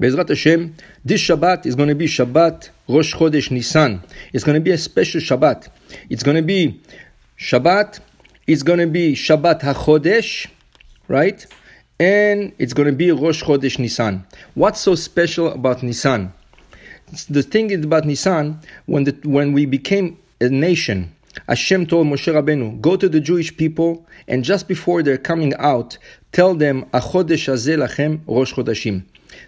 Bezrat Hashem, this Shabbat is going to be Shabbat Rosh Chodesh Nisan. It's going to be a special Shabbat. It's going to be Shabbat. It's going to be Shabbat HaChodesh, right? And it's going to be Rosh Chodesh Nisan. What's so special about Nisan? The thing is about Nisan, when, the, when we became a nation, Hashem told Moshe Rabbeinu, go to the Jewish people, and just before they're coming out, tell them, Achodesh hazeh lachem Rosh Chodashim.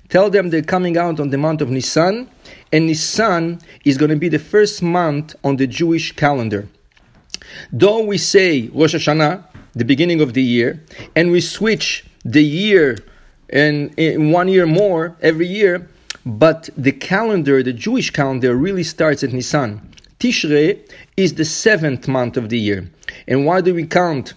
Tell them they're coming out on the month of Nisan, and Nisan is going to be the first month on the Jewish calendar. Though we say Rosh Hashanah, the beginning of the year, and we switch the year and in one year more every year, but the calendar, the Jewish calendar, really starts at Nisan. Tishrei is the seventh month of the year. And why do we count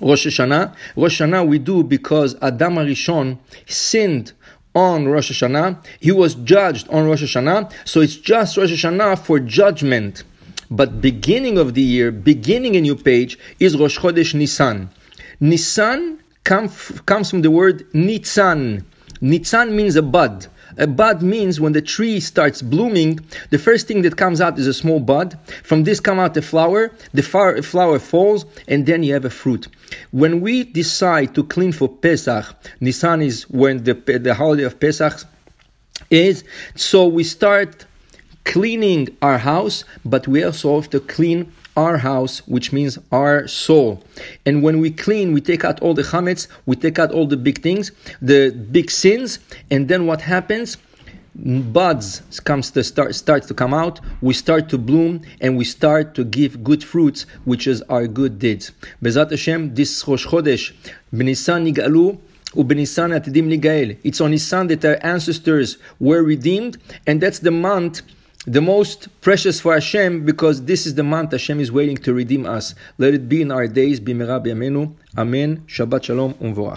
Rosh Hashanah? Rosh Hashanah we do because Adam Arishon sinned on Rosh Hashanah. He was judged on Rosh Hashanah. So it's just Rosh Hashanah for judgment. But beginning of the year, beginning a new page, is Rosh Chodesh Nisan. Nisan come, comes from the word Nitzan. Nitzan means a bud. A bud means when the tree starts blooming, the first thing that comes out is a small bud. From this come out a flower, the flower falls, and then you have a fruit. When we decide to clean for Pesach, Nisan is when the, the holiday of Pesach is, so we start cleaning our house, but we also have to clean our house, which means our soul. And when we clean, we take out all the chametz, we take out all the big things, the big sins, and then what happens? buds comes to start starts to come out we start to bloom and we start to give good fruits which is our good deeds bezat hashem this rosh chodesh benisan nigalu ubenisan atidim nigael it's on nisan that our ancestors were redeemed and that's the month the most precious for Hashem because this is the month Hashem is waiting to redeem us. Let it be in our days, b'mera b'yamenu. Amen. Shabbat shalom umvorach.